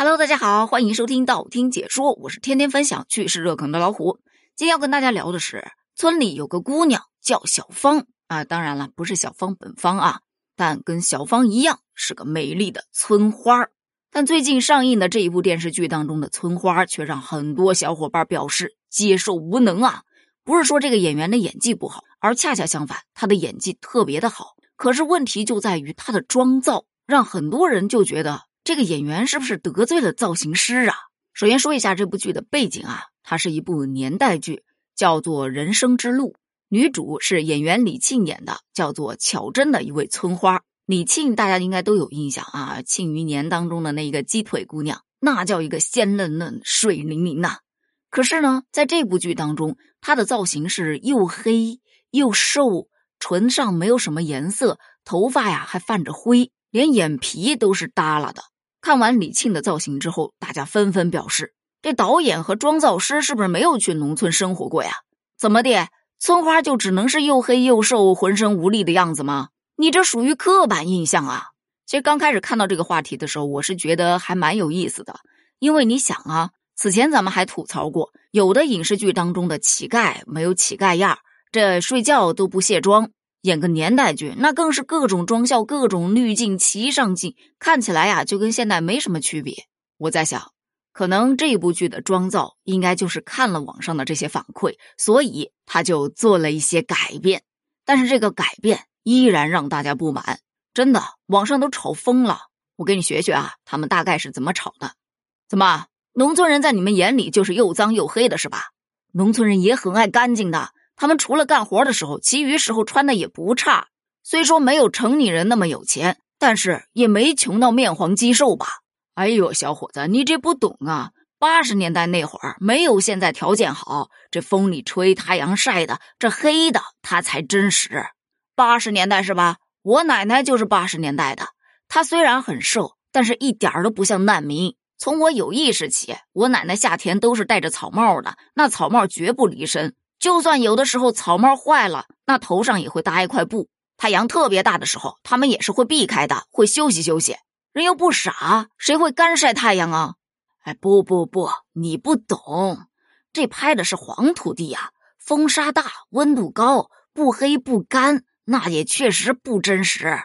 Hello，大家好，欢迎收听道听解说，我是天天分享趣事热梗的老虎。今天要跟大家聊的是，村里有个姑娘叫小芳啊，当然了，不是小芳本芳啊，但跟小芳一样是个美丽的村花。但最近上映的这一部电视剧当中的村花，却让很多小伙伴表示接受无能啊。不是说这个演员的演技不好，而恰恰相反，她的演技特别的好。可是问题就在于她的妆造，让很多人就觉得。这个演员是不是得罪了造型师啊？首先说一下这部剧的背景啊，它是一部年代剧，叫做《人生之路》，女主是演员李沁演的，叫做巧珍的一位村花。李沁大家应该都有印象啊，《庆余年》当中的那一个鸡腿姑娘，那叫一个鲜嫩嫩、水灵灵呐。可是呢，在这部剧当中，她的造型是又黑又瘦，唇上没有什么颜色，头发呀还泛着灰，连眼皮都是耷拉的。看完李沁的造型之后，大家纷纷表示：这导演和妆造师是不是没有去农村生活过呀？怎么的，村花就只能是又黑又瘦、浑身无力的样子吗？你这属于刻板印象啊！其实刚开始看到这个话题的时候，我是觉得还蛮有意思的，因为你想啊，此前咱们还吐槽过，有的影视剧当中的乞丐没有乞丐样，这睡觉都不卸妆。演个年代剧，那更是各种妆效、各种滤镜齐上镜，看起来呀就跟现在没什么区别。我在想，可能这部剧的妆造应该就是看了网上的这些反馈，所以他就做了一些改变。但是这个改变依然让大家不满，真的，网上都吵疯了。我给你学学啊，他们大概是怎么吵的？怎么，农村人在你们眼里就是又脏又黑的是吧？农村人也很爱干净的。他们除了干活的时候，其余时候穿的也不差。虽说没有城里人那么有钱，但是也没穷到面黄肌瘦吧？哎呦，小伙子，你这不懂啊！八十年代那会儿没有现在条件好，这风里吹，太阳晒的，这黑的它才真实。八十年代是吧？我奶奶就是八十年代的，她虽然很瘦，但是一点都不像难民。从我有意识起，我奶奶夏天都是戴着草帽的，那草帽绝不离身。就算有的时候草帽坏了，那头上也会搭一块布。太阳特别大的时候，他们也是会避开的，会休息休息。人又不傻，谁会干晒太阳啊？哎，不不不，你不懂，这拍的是黄土地呀，风沙大，温度高，不黑不干，那也确实不真实。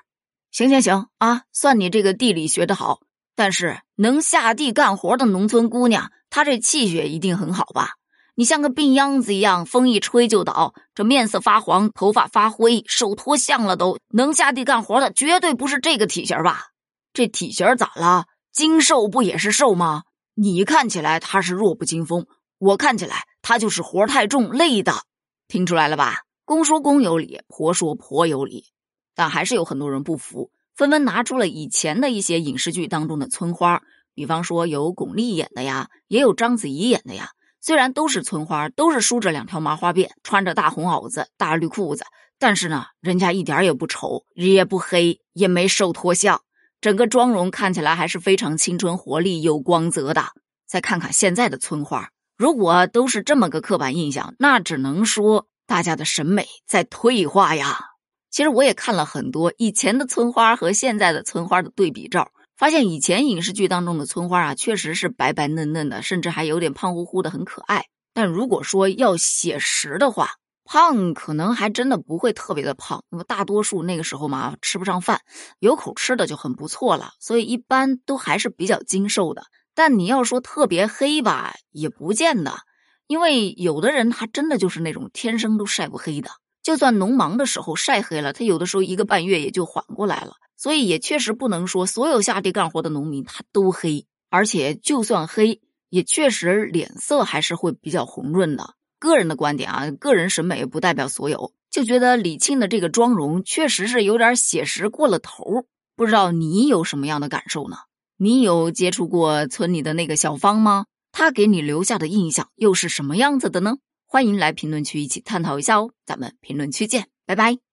行行行啊，算你这个地理学的好。但是能下地干活的农村姑娘，她这气血一定很好吧？你像个病秧子一样，风一吹就倒，这面色发黄，头发发灰，手脱相了都。能下地干活的，绝对不是这个体型吧？这体型咋了？精瘦不也是瘦吗？你看起来他是弱不禁风，我看起来他就是活太重累的。听出来了吧？公说公有理，婆说婆有理。但还是有很多人不服，纷纷拿出了以前的一些影视剧当中的村花，比方说有巩俐演的呀，也有章子怡演的呀。虽然都是村花，都是梳着两条麻花辫，穿着大红袄子、大绿裤子，但是呢，人家一点也不丑，也不黑，也没瘦脱相，整个妆容看起来还是非常青春活力、有光泽的。再看看现在的村花，如果都是这么个刻板印象，那只能说大家的审美在退化呀。其实我也看了很多以前的村花和现在的村花的对比照。发现以前影视剧当中的村花啊，确实是白白嫩嫩的，甚至还有点胖乎乎的，很可爱。但如果说要写实的话，胖可能还真的不会特别的胖。那么大多数那个时候嘛，吃不上饭，有口吃的就很不错了，所以一般都还是比较精瘦的。但你要说特别黑吧，也不见得，因为有的人他真的就是那种天生都晒不黑的，就算农忙的时候晒黑了，他有的时候一个半月也就缓过来了。所以也确实不能说所有下地干活的农民他都黑，而且就算黑，也确实脸色还是会比较红润的。个人的观点啊，个人审美不代表所有，就觉得李沁的这个妆容确实是有点写实过了头。不知道你有什么样的感受呢？你有接触过村里的那个小芳吗？她给你留下的印象又是什么样子的呢？欢迎来评论区一起探讨一下哦，咱们评论区见，拜拜。